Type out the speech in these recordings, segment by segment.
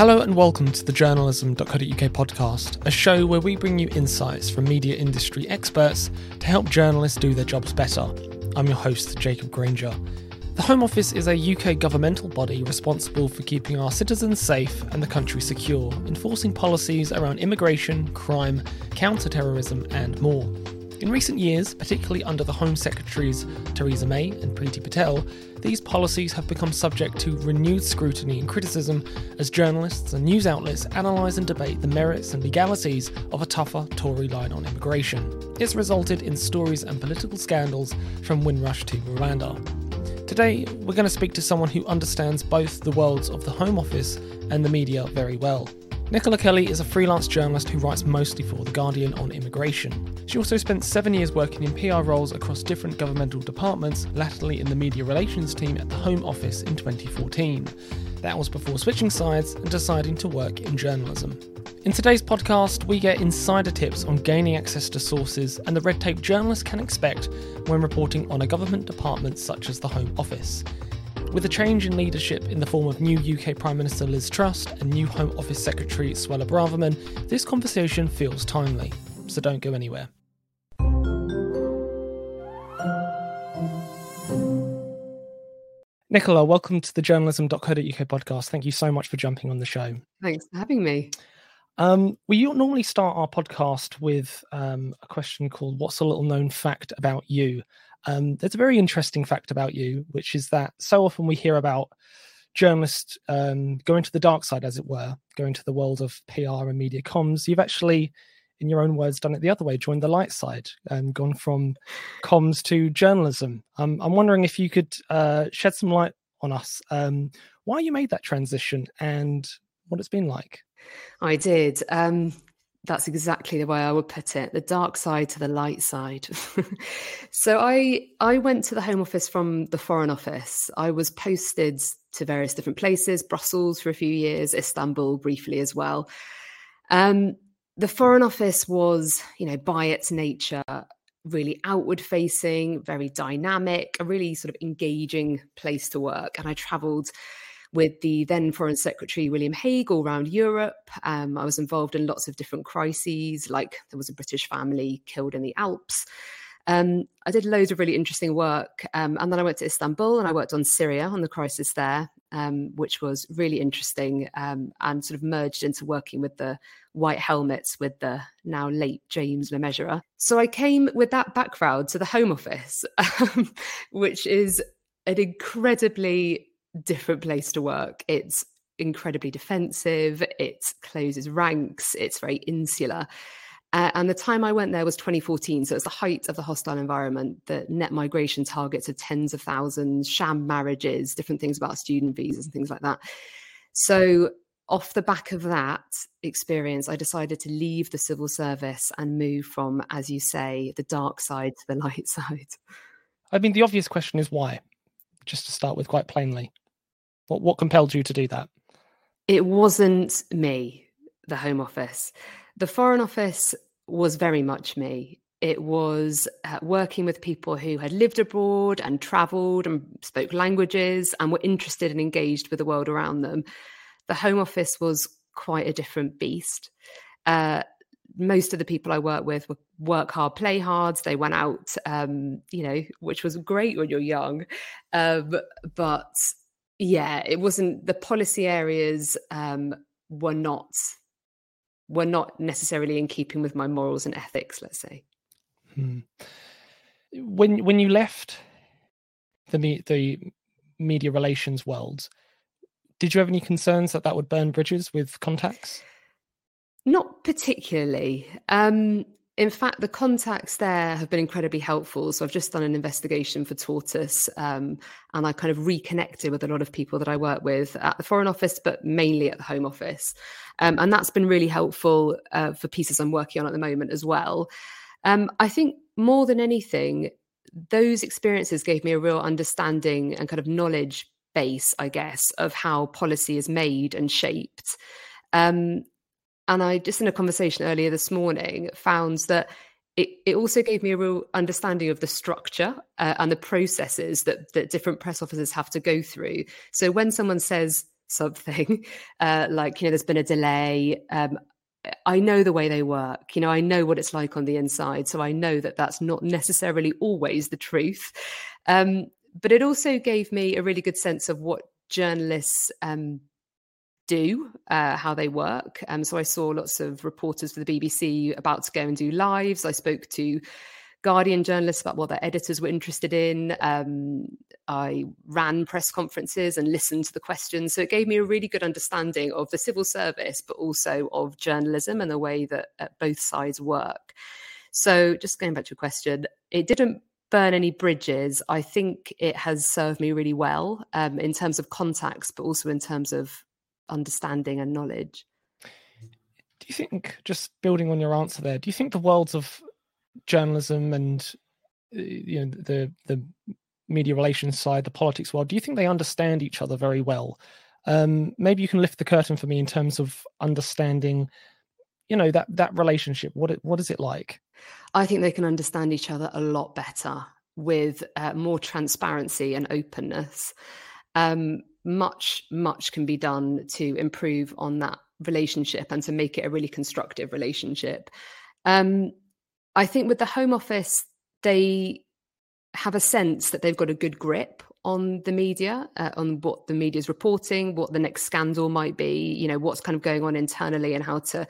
Hello and welcome to the journalism.co.uk podcast, a show where we bring you insights from media industry experts to help journalists do their jobs better. I'm your host, Jacob Granger. The Home Office is a UK governmental body responsible for keeping our citizens safe and the country secure, enforcing policies around immigration, crime, counter-terrorism, and more. In recent years, particularly under the Home Secretaries Theresa May and Priti Patel, these policies have become subject to renewed scrutiny and criticism as journalists and news outlets analyse and debate the merits and legalities of a tougher Tory line on immigration. It's resulted in stories and political scandals from Windrush to Rwanda. Today, we're going to speak to someone who understands both the worlds of the Home Office and the media very well. Nicola Kelly is a freelance journalist who writes mostly for The Guardian on immigration. She also spent seven years working in PR roles across different governmental departments, latterly in the media relations team at the Home Office in 2014. That was before switching sides and deciding to work in journalism. In today's podcast, we get insider tips on gaining access to sources and the red tape journalists can expect when reporting on a government department such as the Home Office. With a change in leadership in the form of new UK Prime Minister Liz Truss and new Home Office Secretary Suella Braverman, this conversation feels timely. So don't go anywhere. Nicola, welcome to the journalism.co.uk podcast. Thank you so much for jumping on the show. Thanks for having me. Um, we normally start our podcast with um, a question called What's a Little Known Fact About You? Um, there's a very interesting fact about you, which is that so often we hear about journalists um, going to the dark side, as it were, going to the world of PR and media comms. You've actually, in your own words, done it the other way, joined the light side, and gone from comms to journalism. Um, I'm wondering if you could uh, shed some light on us, um, why you made that transition and what it's been like. I did. Um, that's exactly the way I would put it the dark side to the light side. so I I went to the Home Office from the Foreign Office. I was posted to various different places, Brussels for a few years, Istanbul briefly as well. Um, the Foreign Office was, you know, by its nature, really outward facing, very dynamic, a really sort of engaging place to work. And I traveled with the then Foreign Secretary William Hague all around Europe. Um, I was involved in lots of different crises, like there was a British family killed in the Alps. Um, I did loads of really interesting work. Um, and then I went to Istanbul and I worked on Syria, on the crisis there, um, which was really interesting um, and sort of merged into working with the white helmets with the now late James Le Mesurier. So I came with that background to the Home Office, um, which is an incredibly different place to work. It's incredibly defensive, it closes ranks, it's very insular. Uh, and the time I went there was 2014. So it's the height of the hostile environment, the net migration targets of tens of thousands, sham marriages, different things about student visas and things like that. So, off the back of that experience, I decided to leave the civil service and move from, as you say, the dark side to the light side. I mean, the obvious question is why? Just to start with, quite plainly. What what compelled you to do that? It wasn't me, the Home Office. The Foreign Office was very much me. It was uh, working with people who had lived abroad and traveled and spoke languages and were interested and engaged with the world around them. The Home Office was quite a different beast. Uh, most of the people I work with were work hard, play hard. They went out, um, you know, which was great when you're young. Um, but yeah, it wasn't the policy areas um, were not were not necessarily in keeping with my morals and ethics. Let's say. Hmm. When when you left the the media relations world, did you have any concerns that that would burn bridges with contacts? Not particularly. Um, in fact, the contacts there have been incredibly helpful. So I've just done an investigation for Tortoise, um, and I kind of reconnected with a lot of people that I work with at the Foreign Office, but mainly at the Home Office, um, and that's been really helpful uh, for pieces I'm working on at the moment as well. Um, I think more than anything, those experiences gave me a real understanding and kind of knowledge base, I guess, of how policy is made and shaped. Um, and I just in a conversation earlier this morning found that it, it also gave me a real understanding of the structure uh, and the processes that, that different press officers have to go through. So when someone says something, uh, like, you know, there's been a delay. Um, I know the way they work. You know, I know what it's like on the inside. So I know that that's not necessarily always the truth. Um, but it also gave me a really good sense of what journalists um, do, uh, how they work. Um, so I saw lots of reporters for the BBC about to go and do lives. I spoke to Guardian journalists about what their editors were interested in. Um, I ran press conferences and listened to the questions. So it gave me a really good understanding of the civil service, but also of journalism and the way that uh, both sides work. So just going back to your question, it didn't burn any bridges. I think it has served me really well um, in terms of contacts, but also in terms of understanding and knowledge. Do you think, just building on your answer there, do you think the worlds of journalism and uh, you know the the media relations side, the politics world, do you think they understand each other very well? Um, maybe you can lift the curtain for me in terms of understanding, you know, that that relationship. What it, what is it like? I think they can understand each other a lot better with uh, more transparency and openness. Um, much much can be done to improve on that relationship and to make it a really constructive relationship. Um, I think with the Home Office, they have a sense that they've got a good grip on the media, uh, on what the media is reporting, what the next scandal might be, you know, what's kind of going on internally, and how to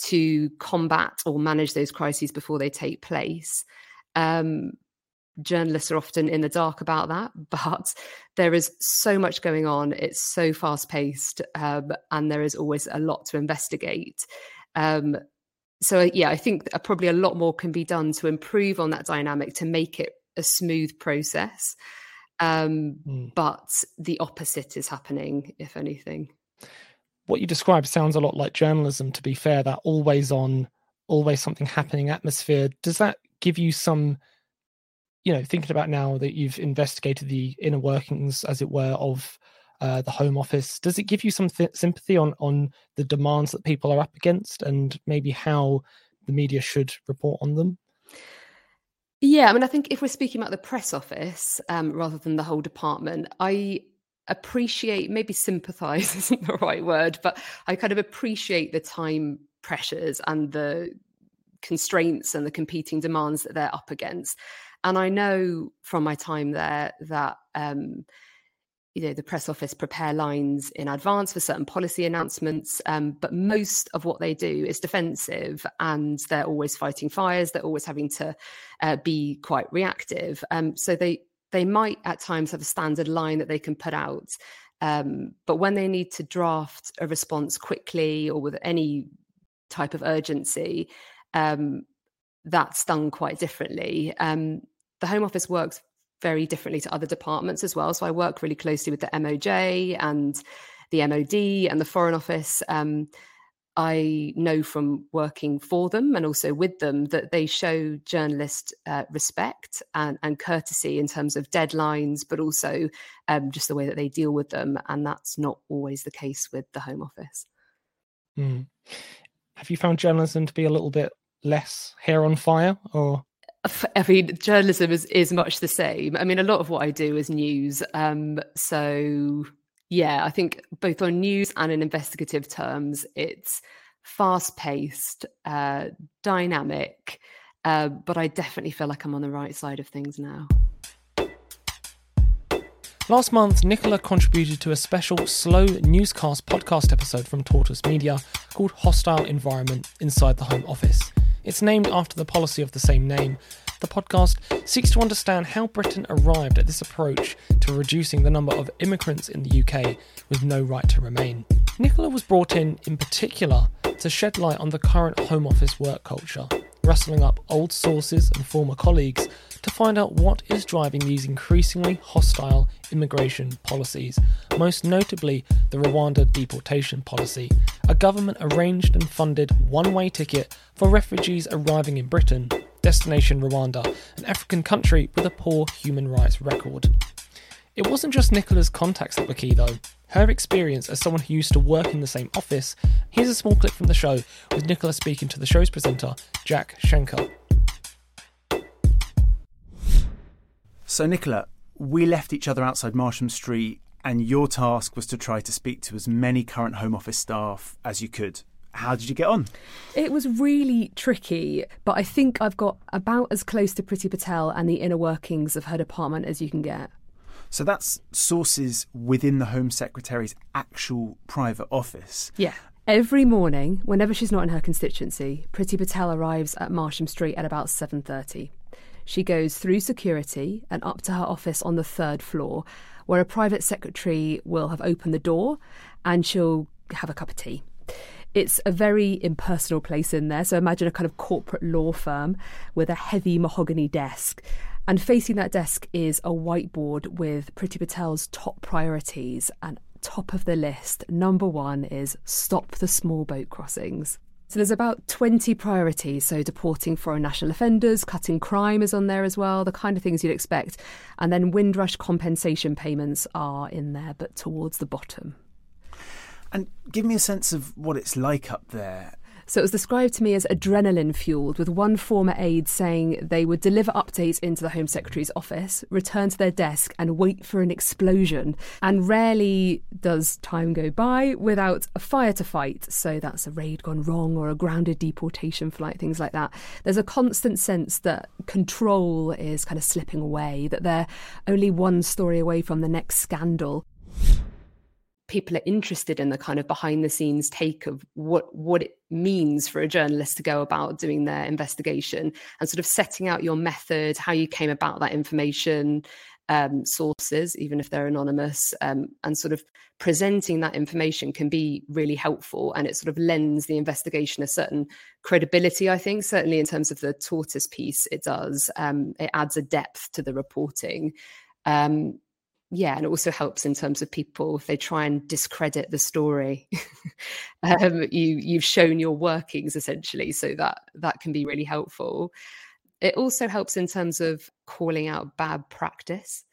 to combat or manage those crises before they take place. Um, journalists are often in the dark about that, but there is so much going on. It's so fast paced, um, and there is always a lot to investigate. Um, so yeah, I think probably a lot more can be done to improve on that dynamic to make it a smooth process. Um, mm. But the opposite is happening, if anything. What you describe sounds a lot like journalism. To be fair, that always on, always something happening atmosphere. Does that give you some? You know, thinking about now that you've investigated the inner workings, as it were, of uh, the Home Office. Does it give you some th- sympathy on on the demands that people are up against, and maybe how the media should report on them? Yeah, I mean, I think if we're speaking about the press office um, rather than the whole department, I appreciate maybe sympathize isn't the right word, but I kind of appreciate the time pressures and the constraints and the competing demands that they're up against. And I know from my time there that um, you know the press office prepare lines in advance for certain policy announcements um, but most of what they do is defensive and they're always fighting fires they're always having to uh, be quite reactive. Um, so they they might at times have a standard line that they can put out um, but when they need to draft a response quickly or with any type of urgency um, that's done quite differently. Um, the home office works very differently to other departments as well. So I work really closely with the MOJ and the MOD and the Foreign Office. Um, I know from working for them and also with them that they show journalist uh, respect and, and, courtesy in terms of deadlines, but also um, just the way that they deal with them. And that's not always the case with the Home Office. Mm. Have you found journalism to be a little bit less hair on fire or? I mean, journalism is, is much the same. I mean, a lot of what I do is news. Um, so, yeah, I think both on news and in investigative terms, it's fast paced, uh, dynamic, uh, but I definitely feel like I'm on the right side of things now. Last month, Nicola contributed to a special slow newscast podcast episode from Tortoise Media called Hostile Environment Inside the Home Office. It's named after the policy of the same name. The podcast seeks to understand how Britain arrived at this approach to reducing the number of immigrants in the UK with no right to remain. Nicola was brought in, in particular, to shed light on the current Home Office work culture, rustling up old sources and former colleagues to find out what is driving these increasingly hostile immigration policies, most notably the Rwanda deportation policy, a government arranged and funded one way ticket for refugees arriving in Britain, destination Rwanda, an African country with a poor human rights record. It wasn't just Nicola's contacts that were key though. Her experience as someone who used to work in the same office. Here's a small clip from the show with Nicola speaking to the show's presenter, Jack Shenker. So, Nicola, we left each other outside Marsham Street and your task was to try to speak to as many current Home Office staff as you could. How did you get on? It was really tricky, but I think I've got about as close to Priti Patel and the inner workings of her department as you can get. So that's sources within the Home Secretary's actual private office. Yeah. Every morning, whenever she's not in her constituency, Priti Patel arrives at Marsham Street at about 7:30. She goes through security and up to her office on the third floor, where a private secretary will have opened the door and she'll have a cup of tea. It's a very impersonal place in there. So imagine a kind of corporate law firm with a heavy mahogany desk. And facing that desk is a whiteboard with Priti Patel's top priorities. And top of the list, number one is stop the small boat crossings. So there's about 20 priorities. So deporting foreign national offenders, cutting crime is on there as well, the kind of things you'd expect. And then Windrush compensation payments are in there, but towards the bottom. And give me a sense of what it's like up there. So it was described to me as adrenaline fueled, with one former aide saying they would deliver updates into the Home Secretary's office, return to their desk, and wait for an explosion. And rarely does time go by without a fire to fight. So that's a raid gone wrong or a grounded deportation flight, things like that. There's a constant sense that control is kind of slipping away, that they're only one story away from the next scandal people are interested in the kind of behind the scenes take of what what it means for a journalist to go about doing their investigation and sort of setting out your method how you came about that information um, sources even if they're anonymous um, and sort of presenting that information can be really helpful and it sort of lends the investigation a certain credibility i think. Certainly in terms of the tortoise piece it does. Um, it adds a depth to the reporting. Um, yeah, and it also helps in terms of people if they try and discredit the story. um, you you've shown your workings essentially, so that that can be really helpful. It also helps in terms of calling out bad practice.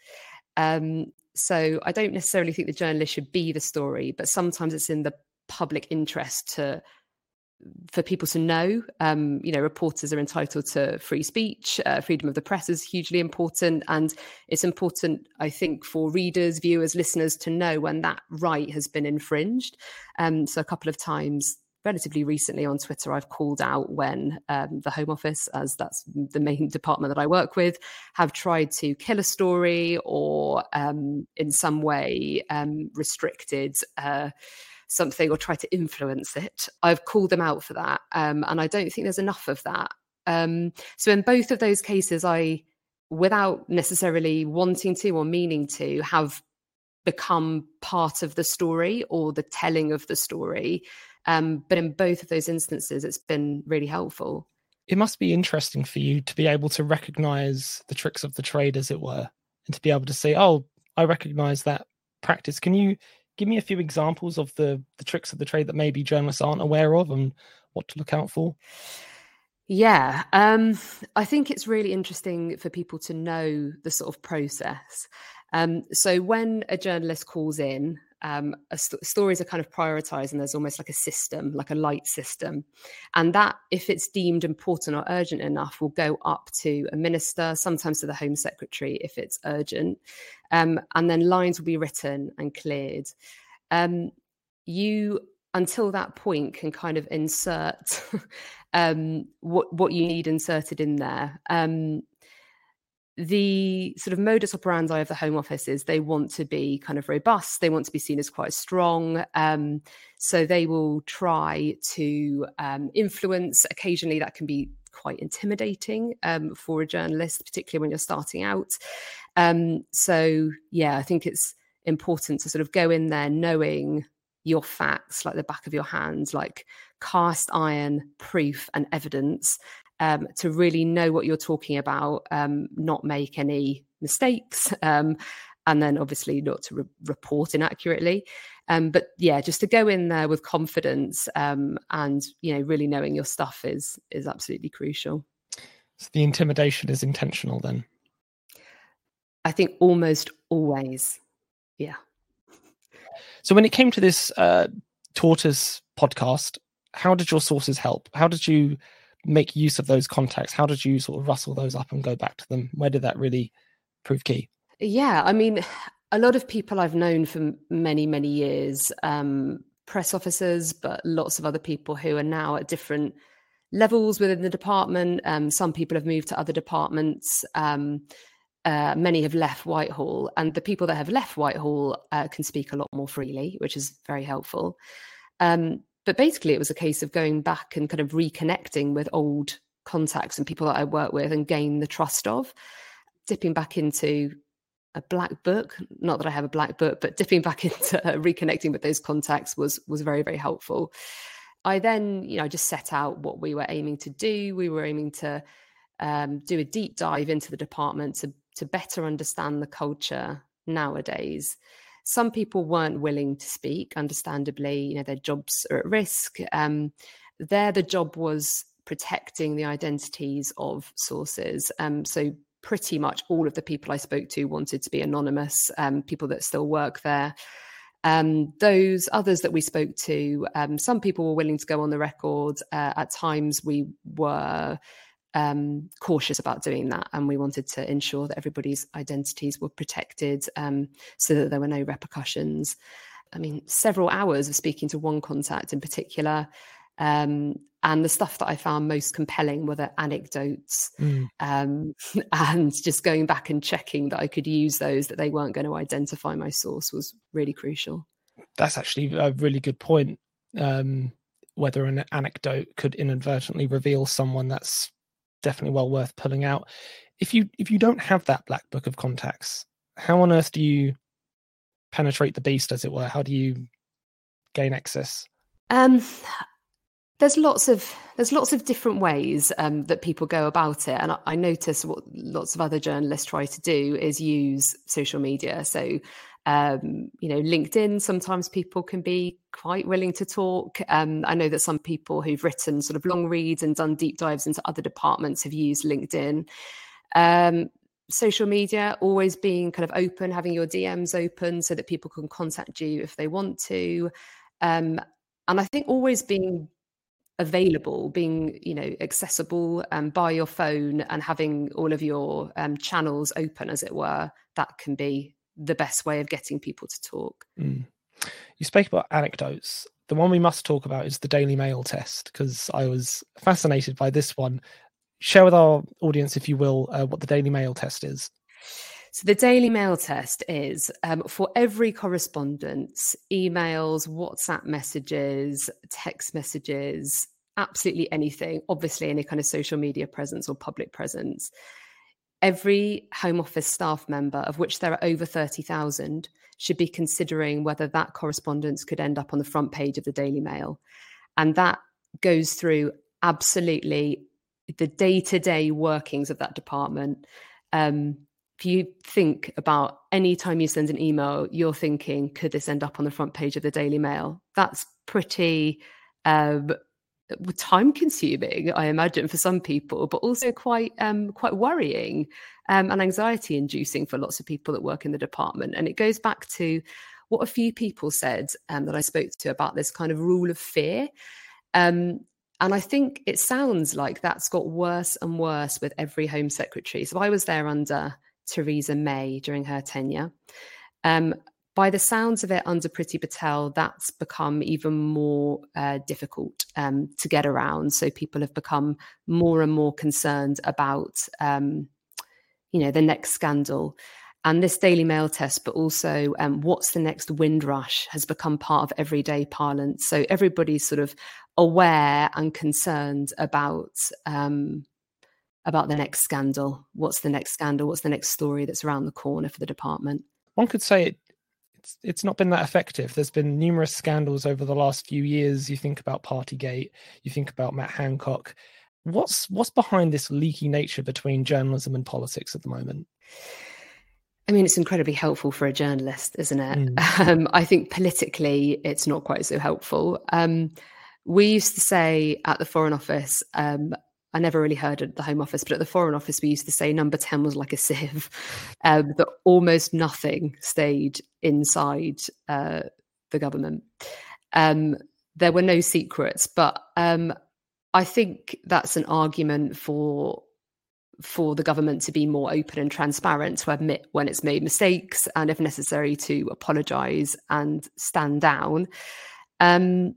Um, so I don't necessarily think the journalist should be the story, but sometimes it's in the public interest to for people to know. Um, you know, reporters are entitled to free speech. Uh, freedom of the press is hugely important, and it's important, I think, for readers, viewers, listeners to know when that right has been infringed. Um, so, a couple of times. Relatively recently on Twitter, I've called out when um, the Home Office, as that's the main department that I work with, have tried to kill a story or um, in some way um, restricted uh, something or try to influence it. I've called them out for that. Um, and I don't think there's enough of that. Um, so in both of those cases, I, without necessarily wanting to or meaning to, have become part of the story or the telling of the story. Um, but in both of those instances, it's been really helpful. It must be interesting for you to be able to recognize the tricks of the trade, as it were, and to be able to say, oh, I recognize that practice. Can you give me a few examples of the the tricks of the trade that maybe journalists aren't aware of and what to look out for? Yeah, um, I think it's really interesting for people to know the sort of process. Um, so when a journalist calls in, um, st- stories are kind of prioritized, and there's almost like a system, like a light system, and that, if it's deemed important or urgent enough, will go up to a minister, sometimes to the Home Secretary if it's urgent, um, and then lines will be written and cleared. Um, you, until that point, can kind of insert um, what what you need inserted in there. The sort of modus operandi of the Home Office is they want to be kind of robust. They want to be seen as quite strong. Um, so they will try to um, influence. Occasionally, that can be quite intimidating um, for a journalist, particularly when you're starting out. Um, so, yeah, I think it's important to sort of go in there knowing your facts like the back of your hands, like cast iron proof and evidence um, to really know what you're talking about, um, not make any mistakes, um, and then obviously not to re- report inaccurately. Um, but yeah, just to go in there with confidence um, and you know really knowing your stuff is is absolutely crucial. So the intimidation is intentional then. I think almost always, yeah. So when it came to this uh, tortoise podcast, how did your sources help? How did you make use of those contacts? How did you sort of rustle those up and go back to them? Where did that really prove key? Yeah, I mean, a lot of people I've known for many, many years, um, press officers, but lots of other people who are now at different levels within the department. Um, some people have moved to other departments. Um, uh, many have left Whitehall, and the people that have left Whitehall uh, can speak a lot more freely, which is very helpful. Um, but basically, it was a case of going back and kind of reconnecting with old contacts and people that I work with and gain the trust of, dipping back into a black book. Not that I have a black book, but dipping back into uh, reconnecting with those contacts was was very very helpful. I then, you know, just set out what we were aiming to do. We were aiming to um, do a deep dive into the department to to better understand the culture nowadays. Some people weren't willing to speak, understandably. You know, their jobs are at risk. Um, there, the job was protecting the identities of sources. Um, so pretty much all of the people I spoke to wanted to be anonymous, um, people that still work there. Um, those others that we spoke to, um, some people were willing to go on the record. Uh, at times, we were um, cautious about doing that, and we wanted to ensure that everybody's identities were protected um, so that there were no repercussions. I mean, several hours of speaking to one contact in particular. Um, and the stuff that I found most compelling were the anecdotes mm. um, and just going back and checking that I could use those, that they weren't going to identify my source was really crucial. That's actually a really good point. Um, whether an anecdote could inadvertently reveal someone that's definitely well worth pulling out. If you if you don't have that black book of contacts, how on earth do you penetrate the beast, as it were? How do you gain access? Um, there's lots of there's lots of different ways um, that people go about it, and I, I, notice what lots of other journalists try to do is use social media. So, um, you know, LinkedIn. Sometimes people can be quite willing to talk. Um, I know that some people who've written sort of long reads and done deep dives into other departments have used LinkedIn. Um, social media always being kind of open, having your DMs open so that people can contact you if they want to. Um, and I think always being available, being you know accessible um, by your phone and having all of your um, channels open, as it were, that can be the best way of getting people to talk. Mm. You spoke about anecdotes. The one we must talk about is the Daily Mail test because I was fascinated by this one. Share with our audience, if you will, uh, what the Daily Mail test is. So the Daily Mail test is um, for every correspondence, emails, WhatsApp messages, text messages, absolutely anything, obviously any kind of social media presence or public presence. Every Home Office staff member, of which there are over 30,000, should be considering whether that correspondence could end up on the front page of the Daily Mail. And that goes through absolutely the day to day workings of that department. Um, if you think about any time you send an email, you're thinking, could this end up on the front page of the Daily Mail? That's pretty um, time consuming, I imagine, for some people, but also quite um, quite worrying um, and anxiety inducing for lots of people that work in the department. And it goes back to what a few people said um, that I spoke to about this kind of rule of fear. Um, and I think it sounds like that's got worse and worse with every Home Secretary. So I was there under Theresa May during her tenure. Um, by the sounds of it, under Priti Patel, that's become even more uh, difficult um, to get around. So people have become more and more concerned about, um, you know, the next scandal. And this Daily Mail test, but also um, what's the next Windrush, has become part of everyday parlance. So everybody's sort of aware and concerned about um, about the next scandal. What's the next scandal? What's the next story that's around the corner for the department? One could say it, it's it's not been that effective. There's been numerous scandals over the last few years. You think about Partygate, you think about Matt Hancock. What's what's behind this leaky nature between journalism and politics at the moment? I mean, it's incredibly helpful for a journalist, isn't it? Mm. Um, I think politically, it's not quite so helpful. Um, we used to say at the Foreign Office, um, I never really heard at the Home Office, but at the Foreign Office, we used to say number 10 was like a sieve, um, that almost nothing stayed inside uh, the government. Um, there were no secrets, but um, I think that's an argument for for the government to be more open and transparent, to admit when it's made mistakes, and if necessary, to apologise and stand down. Um,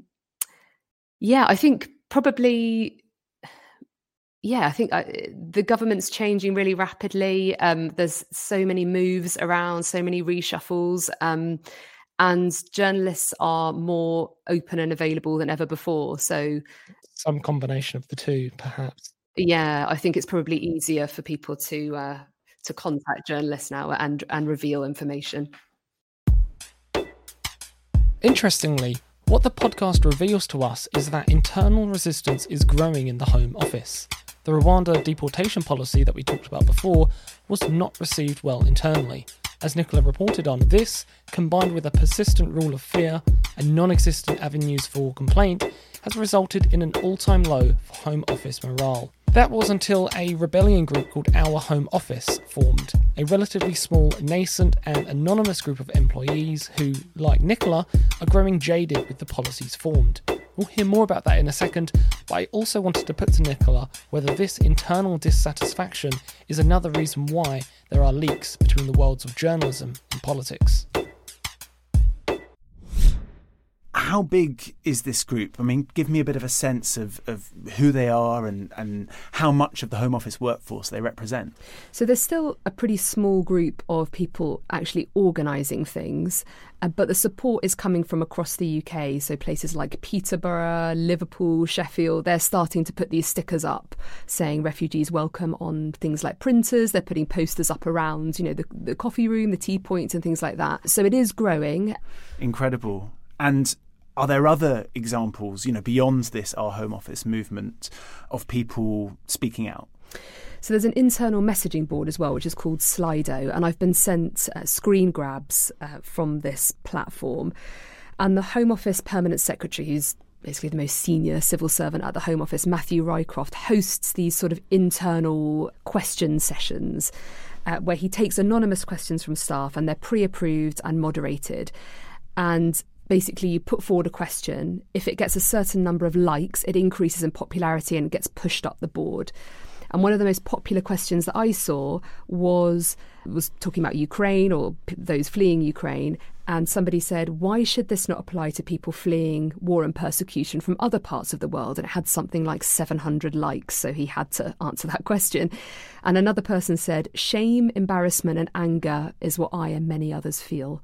yeah, I think probably. Yeah, I think uh, the government's changing really rapidly. Um, there's so many moves around, so many reshuffles. Um, and journalists are more open and available than ever before. So, some combination of the two, perhaps. Yeah, I think it's probably easier for people to uh, to contact journalists now and and reveal information. Interestingly, what the podcast reveals to us is that internal resistance is growing in the Home Office. The Rwanda deportation policy that we talked about before was not received well internally. As Nicola reported on, this, combined with a persistent rule of fear and non existent avenues for complaint, has resulted in an all time low for Home Office morale. That was until a rebellion group called Our Home Office formed, a relatively small, nascent, and anonymous group of employees who, like Nicola, are growing jaded with the policies formed. We'll hear more about that in a second, but I also wanted to put to Nicola whether this internal dissatisfaction is another reason why there are leaks between the worlds of journalism and politics how big is this group? I mean, give me a bit of a sense of, of who they are and, and how much of the Home Office workforce they represent. So there's still a pretty small group of people actually organising things, uh, but the support is coming from across the UK. So places like Peterborough, Liverpool, Sheffield, they're starting to put these stickers up saying refugees welcome on things like printers. They're putting posters up around, you know, the, the coffee room, the tea points, and things like that. So it is growing. Incredible. And are there other examples, you know, beyond this Our Home Office movement of people speaking out? So there's an internal messaging board as well, which is called Slido, and I've been sent uh, screen grabs uh, from this platform. And the Home Office permanent secretary, who's basically the most senior civil servant at the Home Office, Matthew Rycroft, hosts these sort of internal question sessions uh, where he takes anonymous questions from staff and they're pre approved and moderated. And basically you put forward a question. If it gets a certain number of likes, it increases in popularity and gets pushed up the board. And one of the most popular questions that I saw was was talking about Ukraine or p- those fleeing Ukraine. And somebody said, "Why should this not apply to people fleeing war and persecution from other parts of the world?" And it had something like 700 likes, so he had to answer that question. And another person said, "Shame, embarrassment, and anger is what I and many others feel."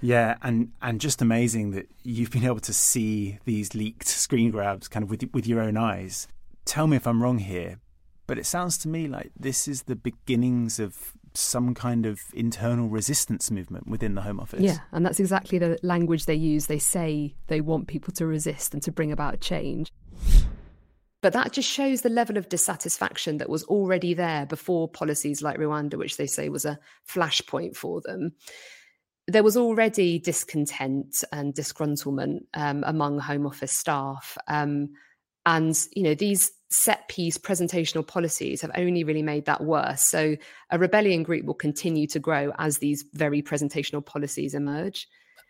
Yeah, and and just amazing that you've been able to see these leaked screen grabs kind of with with your own eyes. Tell me if I'm wrong here, but it sounds to me like this is the beginnings of some kind of internal resistance movement within the Home Office. Yeah, and that's exactly the language they use. They say they want people to resist and to bring about change. But that just shows the level of dissatisfaction that was already there before policies like Rwanda, which they say was a flashpoint for them there was already discontent and disgruntlement um, among Home Office staff. Um, and, you know, these set piece presentational policies have only really made that worse. So a rebellion group will continue to grow as these very presentational policies emerge.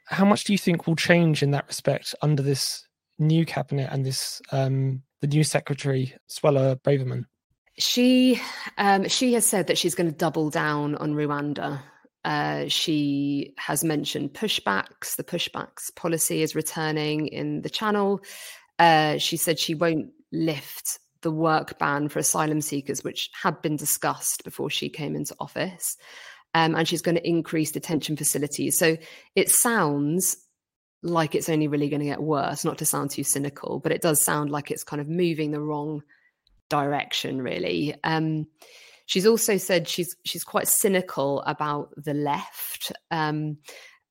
How much do you think will change in that respect under this new cabinet and this um, the new secretary, Suella Braverman? She um, she has said that she's going to double down on Rwanda. Uh, she has mentioned pushbacks. The pushbacks policy is returning in the channel. Uh, she said she won't lift the work ban for asylum seekers, which had been discussed before she came into office. Um, and she's going to increase detention facilities. So it sounds like it's only really going to get worse, not to sound too cynical, but it does sound like it's kind of moving the wrong direction, really. Um, She's also said she's she's quite cynical about the left. Um,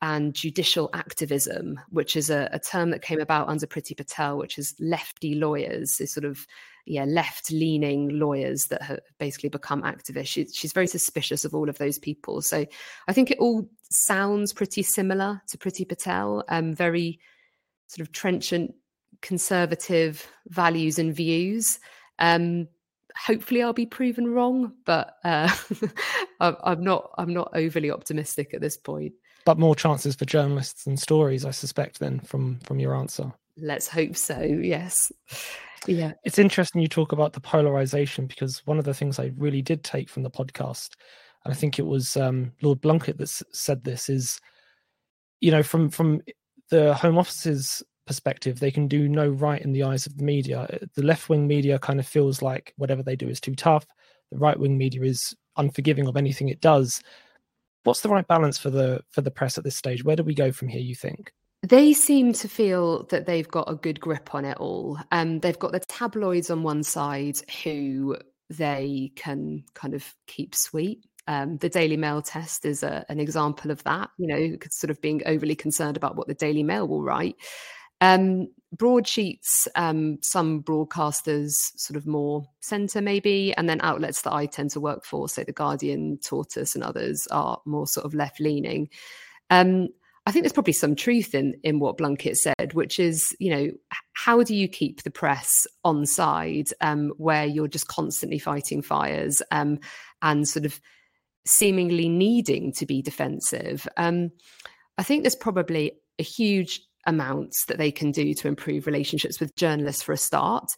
and judicial activism, which is a, a, term that came about under Priti Patel, which is lefty lawyers, this sort of yeah left-leaning lawyers that have basically become activists. She, she's very suspicious of all of those people. So I think it all sounds pretty similar to Priti Patel. Um, very sort of trenchant conservative values and views. Um, hopefully I'll be proven wrong, but uh, I'm not. I'm not overly optimistic at this point. But more chances for journalists and stories, I suspect, then from from your answer. Let's hope so. Yes. Yeah. It's interesting you talk about the polarization because one of the things I really did take from the podcast, and I think it was um, Lord Blunkett that s- said this, is you know from from the Home Office's perspective, they can do no right in the eyes of the media. The left wing media kind of feels like whatever they do is too tough. The right wing media is unforgiving of anything it does. What's the right balance for the for the press at this stage? Where do we go from here? You think? They seem to feel that they've got a good grip on it all. Um, they've got the tabloids on one side who they can kind of keep sweet. Um, the Daily Mail test is a, an example of that, you know, sort of being overly concerned about what the Daily Mail will write. Um, broadsheets, um, some broadcasters sort of more centre maybe, and then outlets that I tend to work for, so The Guardian, Tortoise, and others are more sort of left leaning. Um, I think there's probably some truth in in what Blunkett said, which is, you know, how do you keep the press on side um, where you're just constantly fighting fires um, and sort of seemingly needing to be defensive? Um, I think there's probably a huge amounts that they can do to improve relationships with journalists for a start.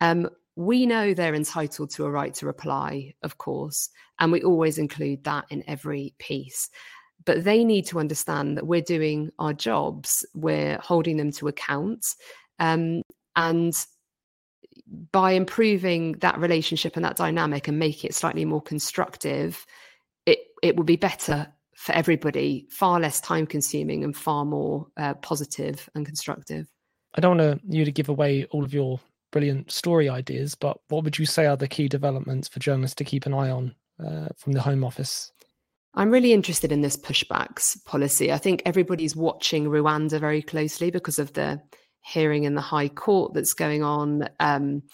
Um, we know they're entitled to a right to reply, of course, and we always include that in every piece but they need to understand that we're doing our jobs, we're holding them to account. Um, and by improving that relationship and that dynamic and make it slightly more constructive, it, it will be better for everybody, far less time consuming and far more uh, positive and constructive. I don't want you to give away all of your brilliant story ideas, but what would you say are the key developments for journalists to keep an eye on uh, from the Home Office? I'm really interested in this pushbacks policy. I think everybody's watching Rwanda very closely because of the hearing in the High Court that's going on. Um,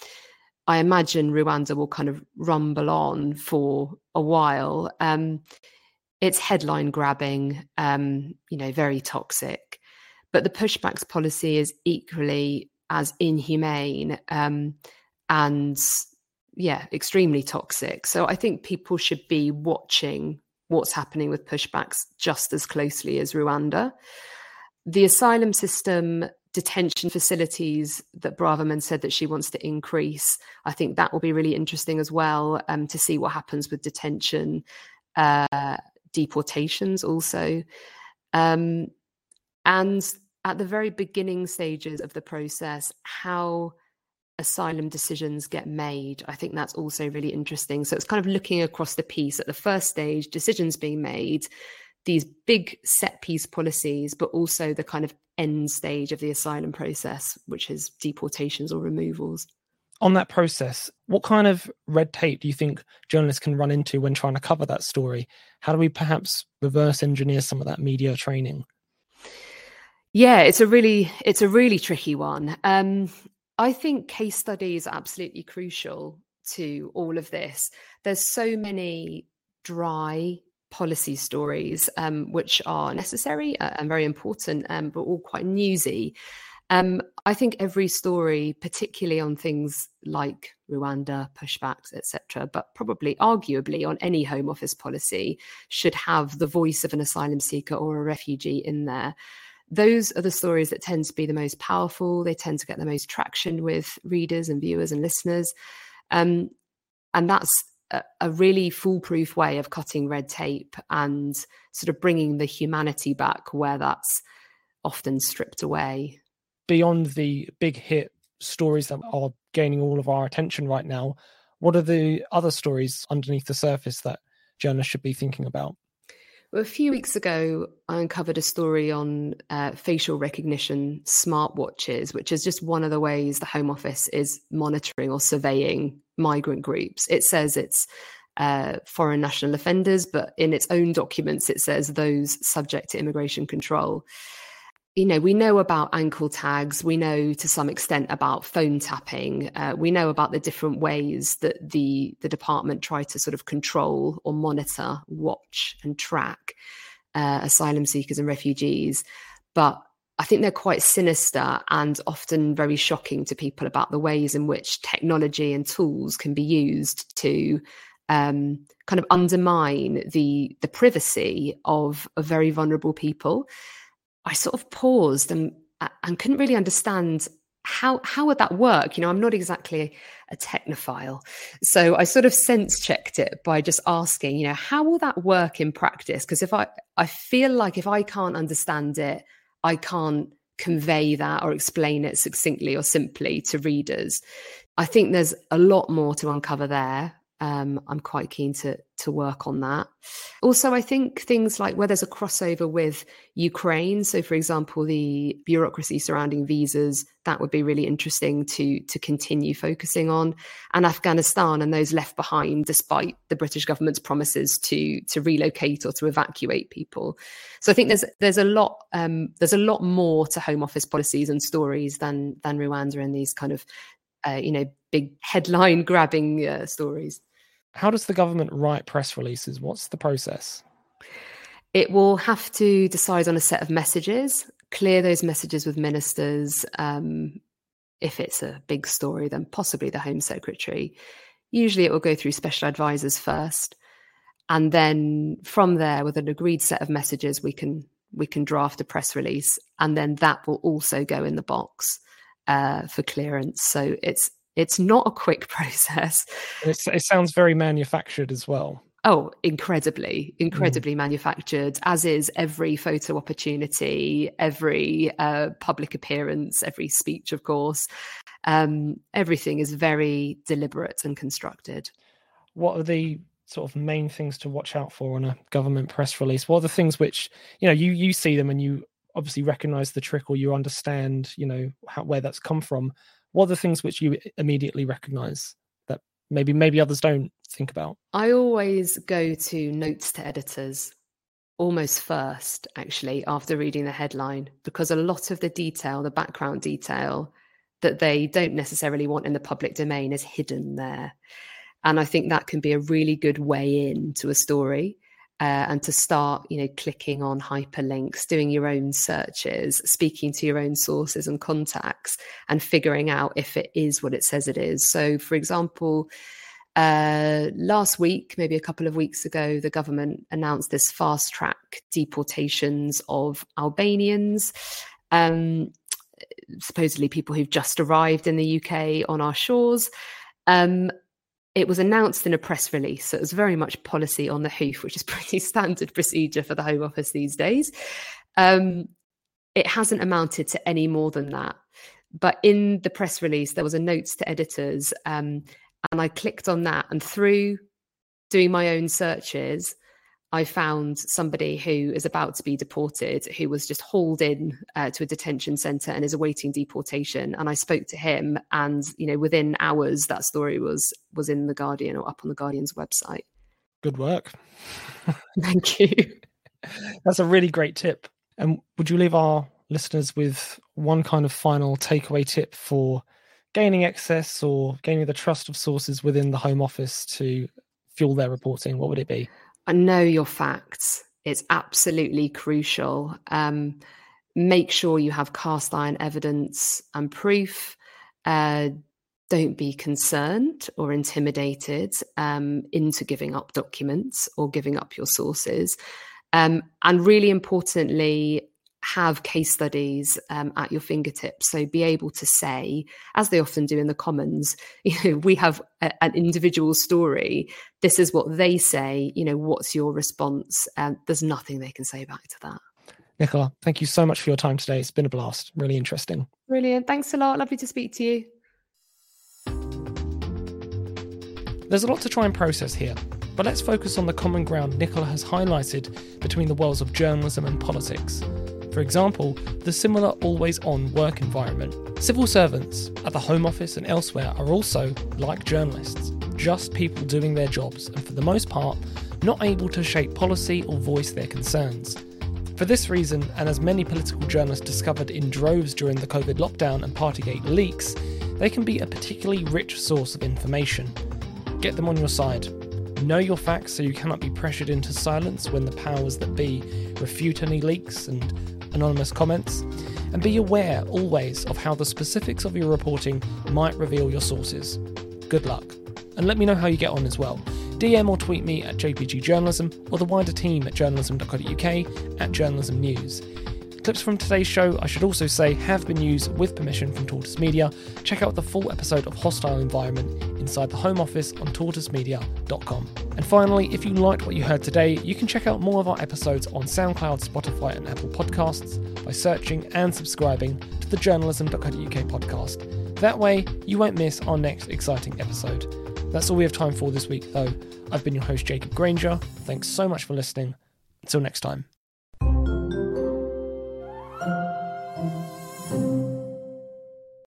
I imagine Rwanda will kind of rumble on for a while. Um, it's headline grabbing, um, you know, very toxic. But the pushbacks policy is equally as inhumane um, and, yeah, extremely toxic. So I think people should be watching what's happening with pushbacks just as closely as Rwanda. The asylum system detention facilities that Braverman said that she wants to increase, I think that will be really interesting as well um, to see what happens with detention, uh, deportations also. Um, and at the very beginning stages of the process, how asylum decisions get made. I think that's also really interesting. So it's kind of looking across the piece at the first stage, decisions being made, these big set piece policies, but also the kind of end stage of the asylum process, which is deportations or removals. On that process, what kind of red tape do you think journalists can run into when trying to cover that story? How do we perhaps reverse engineer some of that media training? Yeah, it's a really it's a really tricky one. Um, I think case studies are absolutely crucial to all of this. There's so many dry policy stories um, which are necessary uh, and very important, um, but all quite newsy. Um, I think every story, particularly on things like Rwanda, pushbacks, etc., but probably arguably on any Home Office policy, should have the voice of an asylum seeker or a refugee in there those are the stories that tend to be the most powerful. They tend to get the most traction with readers and viewers and listeners. Um, and that's a, a, really foolproof way of cutting red tape and sort of bringing the humanity back where that's often stripped away. Beyond the big hit stories that are gaining all of our attention right now, what are the other stories underneath the surface that journalists should be thinking about? Well, a few weeks ago, I uncovered a story on uh, facial recognition smartwatches, which is just one of the ways the Home Office is monitoring or surveying migrant groups. It says it's uh, foreign national offenders, but in its own documents, it says those subject to immigration control you know, we know about ankle tags. We know to some extent about phone tapping. Uh, we know about the different ways that the the department try to sort of control or monitor, watch, and track uh, asylum seekers and refugees. But I think they're quite sinister and often very shocking to people about the ways in which technology and tools can be used to um, kind of undermine the the privacy of, of very vulnerable people. I sort of paused and uh, and couldn't really understand how how would that work? You know, I'm not exactly a technophile, so I sort of sense checked it by just asking, you know, how will that work in practice? Because if I I feel like if I can't understand it, I can't convey that or explain it succinctly or simply to readers. I think there's a lot more to uncover there um, I'm quite keen to to work on that. Also, I think things like where there's a crossover with Ukraine. So, for example, the bureaucracy surrounding visas that would be really interesting to to continue focusing on, and Afghanistan and those left behind, despite the British government's promises to to relocate or to evacuate people. So, I think there's there's a lot um, there's a lot more to Home Office policies and stories than than Rwanda and these kind of uh, you know big headline grabbing uh, stories. How does the government write press releases? What's the process? It will have to decide on a set of messages, clear those messages with ministers. Um, if it's a big story, then possibly the Home Secretary. Usually it will go through special advisors first. And then from there, with an agreed set of messages, we can we can draft a press release, and then that will also go in the box uh, for clearance. So it's it's not a quick process. It's, it sounds very manufactured as well. Oh, incredibly, incredibly mm. manufactured, as is every photo opportunity, every uh, public appearance, every speech, of course. Um, everything is very deliberate and constructed. What are the sort of main things to watch out for on a government press release? What are the things which, you know, you, you see them and you obviously recognize the trick or you understand, you know, how, where that's come from? What are the things which you immediately recognize that maybe maybe others don't think about? I always go to notes to editors almost first actually after reading the headline because a lot of the detail the background detail that they don't necessarily want in the public domain is hidden there. And i think that can be a really good way in to a story uh, and to start, you know, clicking on hyperlinks, doing your own searches, speaking to your own sources and contacts, and figuring out if it is what it says it is. So, for example, uh, last week, maybe a couple of weeks ago, the government announced this fast track deportations of Albanians. Um, supposedly people who've just arrived in the UK on our shores. Um, it was announced in a press release. So it was very much policy on the hoof, which is pretty standard procedure for the Home Office these days. Um, it hasn't amounted to any more than that. But in the press release, there was a notes to editors. Um, and I clicked on that, and through doing my own searches, I found somebody who is about to be deported, who was just hauled in uh, to a detention center and is awaiting deportation. And I spoke to him, and you know, within hours, that story was was in the Guardian or up on the Guardian's website. Good work. Thank you. That's a really great tip. And would you leave our listeners with one kind of final takeaway tip for gaining access or gaining the trust of sources within the Home Office to fuel their reporting? What would it be? Know your facts. It's absolutely crucial. Um, make sure you have cast iron evidence and proof. Uh, don't be concerned or intimidated um, into giving up documents or giving up your sources. Um, and really importantly, have case studies um, at your fingertips. So be able to say, as they often do in the Commons, you know, we have a, an individual story. This is what they say. You know, what's your response? And there's nothing they can say back to that. Nicola, thank you so much for your time today. It's been a blast. Really interesting. Brilliant. Thanks a lot. Lovely to speak to you. There's a lot to try and process here, but let's focus on the common ground Nicola has highlighted between the worlds of journalism and politics. For example, the similar always on work environment. Civil servants at the Home Office and elsewhere are also, like journalists, just people doing their jobs and for the most part, not able to shape policy or voice their concerns. For this reason, and as many political journalists discovered in droves during the COVID lockdown and Partygate leaks, they can be a particularly rich source of information. Get them on your side. Know your facts so you cannot be pressured into silence when the powers that be refute any leaks and anonymous comments, and be aware always of how the specifics of your reporting might reveal your sources. Good luck, and let me know how you get on as well. DM or tweet me at JPG Journalism or the wider team at journalism.co.uk at Journalism News. Clips from today's show, I should also say, have been used with permission from Tortoise Media. Check out the full episode of Hostile Environment inside the Home Office on tortoisemedia.com. And finally, if you liked what you heard today, you can check out more of our episodes on SoundCloud, Spotify, and Apple Podcasts by searching and subscribing to the journalism.co.uk podcast. That way, you won't miss our next exciting episode. That's all we have time for this week, though. I've been your host, Jacob Granger. Thanks so much for listening. Until next time.